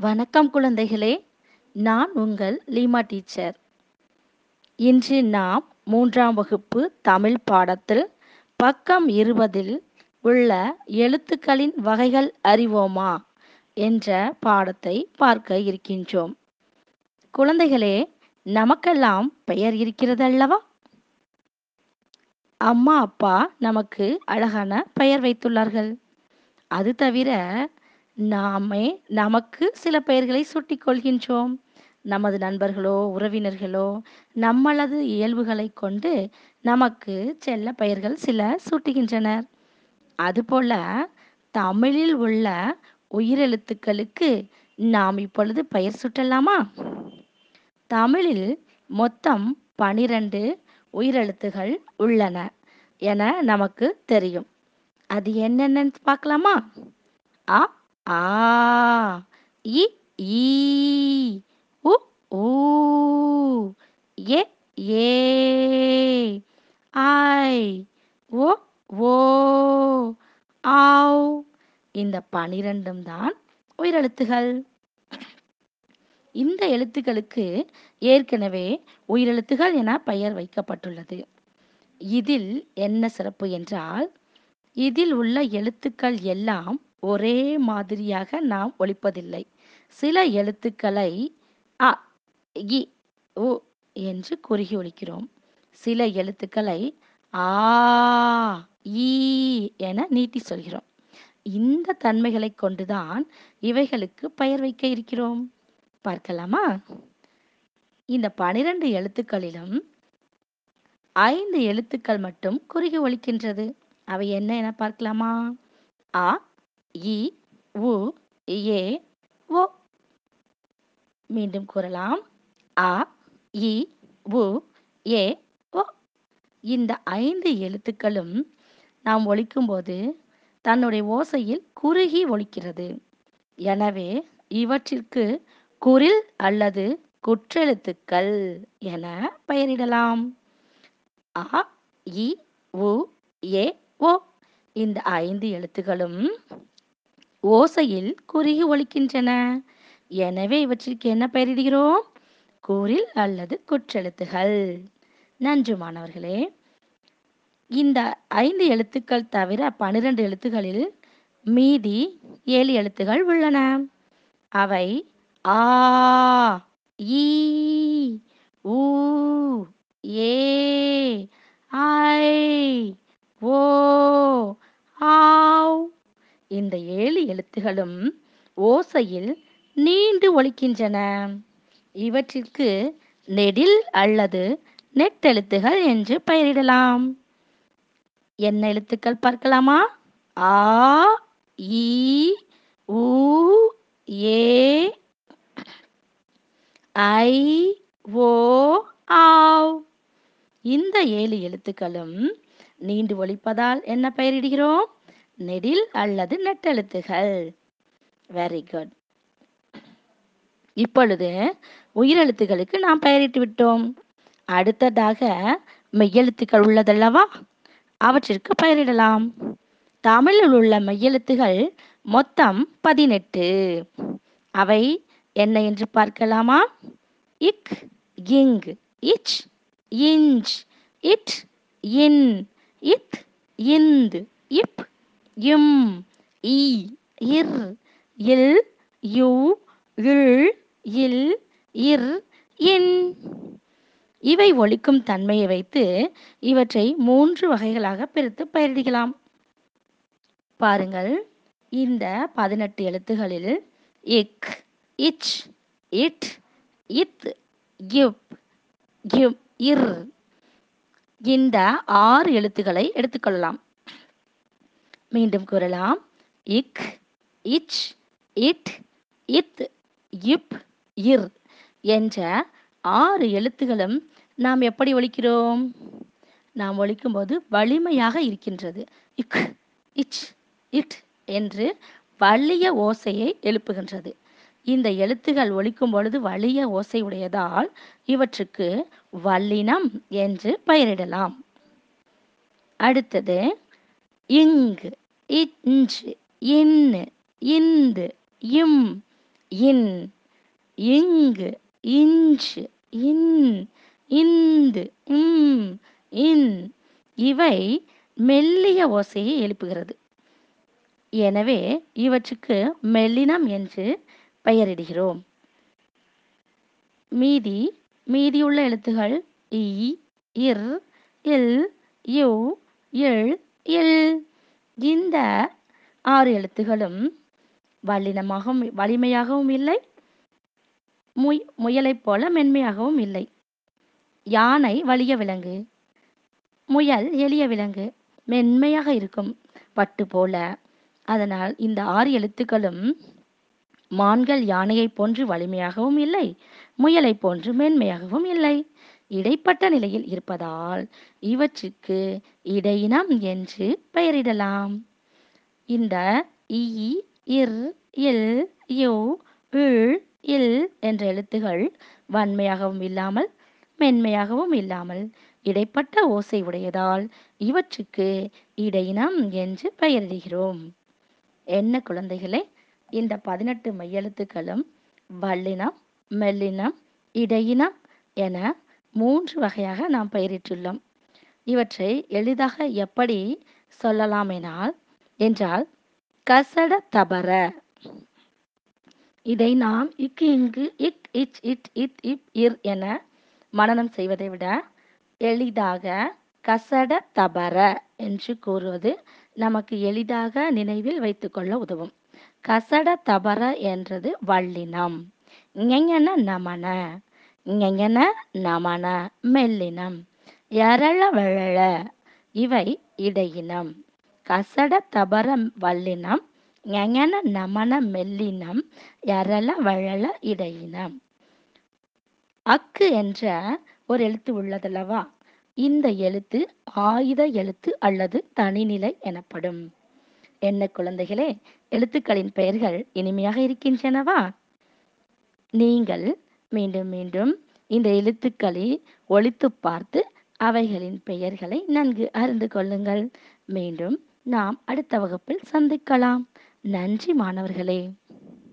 வணக்கம் குழந்தைகளே நான் உங்கள் லீமா டீச்சர். இன்று நாம் மூன்றாம் வகுப்பு தமிழ் பாடத்தில் பக்கம் இருபதில் உள்ள எழுத்துக்களின் வகைகள் அறிவோமா என்ற பாடத்தை பார்க்க இருக்கின்றோம். குழந்தைகளே நமக்கெல்லாம் பெயர் இருக்கிறதல்லவா? அம்மா அப்பா நமக்கு அழகான பெயர் வைத்துள்ளார்கள். அது தவிர நாமே நமக்கு சில பெயர்களை சூட்டிக் கொள்கின்றோம் நமது நண்பர்களோ உறவினர்களோ நம்மளது இயல்புகளை கொண்டு நமக்கு செல்ல பெயர்கள் சில சூட்டுகின்றனர். அதுபோல தமிழில் உள்ள உயிரெழுத்துக்களுக்கு நாம் இப்பொழுது பெயர் சூட்டலாமா? தமிழில் மொத்தம் பனிரெண்டு உயிரெழுத்துகள் உள்ளன என நமக்கு தெரியும். அது என்னென்னு பார்க்கலாமா? அ ஆ இ ஈ உ ஊ எ ஏ ஐ ஓ ஓ ஆவ். இந்த பனிரெண்டும் தான் உயிரெழுத்துகள். இந்த எழுத்துக்களுக்கு ஏற்கனவே உயிரெழுத்துகள் என பெயர் வைக்கப்பட்டுள்ளது. இதில் என்ன சிறப்பு என்றால் இதில் உள்ள எழுத்துக்கள் எல்லாம் ஒரே மாதிரியாக நாம் ஒழிப்பதில்லை. சில எழுத்துக்களை அ இ உ என்று குறுகி ஒழிக்கிறோம். சில எழுத்துக்களை ஆ ஈ என நீட்டி சொல்கிறோம். இந்த தன்மைகளை கொண்டுதான் இவைகளுக்கு பெயர் வைக்க இருக்கிறோம். பார்க்கலாமா? இந்த பனிரெண்டு எழுத்துக்களிலும் ஐந்து எழுத்துக்கள் மட்டும் குறுகி ஒழிக்கின்றது. அவை என்ன என பார்க்கலாமா? அ இ உ ஏ ஓ மீண்டும் கூறலாம். அ இ உ ஏ ஓ இந்த ஐந்து எழுத்துக்களும் நாம் ஒழிக்கும்போது தன்னுடைய ஓசையில் குறுகி ஒழிக்கிறது. எனவே இவற்றிற்கு குரில் அல்லது குற்றெழுத்துக்கள் என பெயரிடலாம். அ இ உ ஏ ஓ இந்த ஐந்து எழுத்துகளும் ஓசையில் குறுகி ஒழிக்கின்றன எனவே இவற்றிற்கு என்ன பெயரிடுகிறோம்? கூறில் அல்லது குற்றெழுத்துகள். நன்று மாணவர்களே. இந்த ஐந்து எழுத்துக்கள் தவிர பனிரெண்டு எழுத்துக்களில் மீதி ஏழு எழுத்துகள் உள்ளன. அவை ஆ ஈ ஊ ஏ ஐ ஓ ஆவ் இந்த ஏழு ஓசையில் நீண்டு ஒழிக்கின்றன இவற்றிற்கு நெடில் அல்லது நெட்டெழுத்துகள் என்று பெயரிடலாம். என்ன எழுத்துக்கள் பார்க்கலாமா? ஆ இ உ ஏ ஐ ஓ ஆவ். இந்த ஏழு எழுத்துக்களும் நீண்டு ஒழிப்பதால் என்ன பெயரிடுகிறோம்? நெடில் அல்லது நெட்டெழுத்துகள். வெரி குட் இப்பொழுது உயிரெழுத்துகளுக்கு நாம் பெயரிட்டு விட்டோம். அடுத்ததாக மெய்யெழுத்துக்கள் உள்ளதல்லவா? அவற்றிற்கு பெயரிடலாம். தமிழில் உள்ள மெய்யெழுத்துகள் மொத்தம் பதினெட்டு. அவை என்ன என்று பார்க்கலாமா? இக் இங் இச் இஞ்ச் இட் இன் இத் இந்து இப் இம் இ இர் இல் யு இல் இல் இர் இன். இவை ஒழிக்கும் தன்மையை வைத்து இவற்றை மூன்று வகைகளாக பிரித்து பெயரிடலாம். பாருங்கள். இந்த பதினெட்டு எழுத்துகளில் இக் இச் இட் இத் இப் இம் இர். இந்த ஆறு எழுத்துக்களை எடுத்துக்கொள்ளலாம். மீண்டும் கூறலாம். இக் இச் இட் இத் இப் இர் என்ற ஆறு எழுத்துகளும் நாம் எப்படி ஒழிக்கிறோம்? நாம் ஒழிக்கும்போது வலிமையாக இருக்கின்றது. இக் இச் இட் என்று வலிய ஓசையை எழுப்புகின்றது. இந்த எழுத்துகள் ஒழிக்கும் பொழுது வலிய ஓசை உடையதால் இவற்றுக்கு வல்லினம் என்று பெயரிடலாம். அடுத்தது இங்கு இஞ்சு இன்னு இந்து இம் இன் இங்கு இஞ்சு இன் இந்து இம் இன். இவை மெல்லிய ஓசையை எழுப்புகிறது. எனவே இவற்றுக்கு மெல்லினம் என்று பெயரிடுகிறோம். மீதி மீதியுள்ள எழுத்துகள் இ இர் இல் யு இல் இல். இந்த ஆறு எழுத்துகளும் வல்லினமாகவும் வலிமையாகவும் இல்லை. முய் முயலைப் போல மென்மையாகவும் இல்லை. யானை வலிய விலங்கு முயல் எளிய விலங்கு மென்மையாக இருக்கும் பட்டு போல. அதனால் இந்த ஆறு எழுத்துக்களும் மான்கள் யானையைப் போன்று வலிமையாகவும் இல்லை முயலைப் போன்று மென்மையாகவும் இல்லை. இடைப்பட்ட நிலையில் இருப்பதால் இவற்றுக்கு இடையினம் என்று பெயரிடலாம். இந்த இ இர் இல் யு இழ் இல் என்ற எழுத்துகள் வன்மையாகவும் இல்லாமல் மென்மையாகவும் இல்லாமல் இடைப்பட்ட ஓசை உடையதால் இவற்றுக்கு இடையினம் என்று பெயரிடுகிறோம். என்ன குழந்தைகளே இந்த பதினெட்டு மெய்யெழுத்துக்களும் வல்லினம் மெல்லினம் இடையினம் என மூன்று வகையாக நாம் பெயரிட்டுள்ளோம். இவற்றை எளிதாக எப்படி சொல்லலாம் எனால் என்றால் கசட தபர. இதை நாம் இக்கு இங்கு இக் இச் இட் இத் இப் இர் என மனனம் செய்வதை விட எளிதாக கசட தபர என்று கூறுவது நமக்கு எளிதாக நினைவில் வைத்துக்கொள்ள உதவும். கசட தபர என்றது வள்ளினம். ஞெஞன நமன. ஞெஞன நமன மெல்லினம். எரள வெழ இவை இடையினம். கசட தபர வல்லினம் ஞன நமன மெல்லினம் எரள வழல இடையினம். அக்கு என்ற ஒரு எழுத்து உள்ளதல்லவா? இந்த எழுத்து ஆயுத எழுத்து அல்லது தனிநிலை எனப்படும். என்ன குழந்தைகளே எழுத்துக்களின் பெயர்கள் இனிமையாக இருக்கின்றனவா? நீங்கள் மீண்டும் மீண்டும் இந்த எழுத்துக்களை ஒழித்து பார்த்து அவைகளின் பெயர்களை நன்கு அறிந்து கொள்ளுங்கள். மீண்டும் நாம் அடுத்த வகுப்பில் சந்திக்கலாம். நன்றி மாணவர்களே.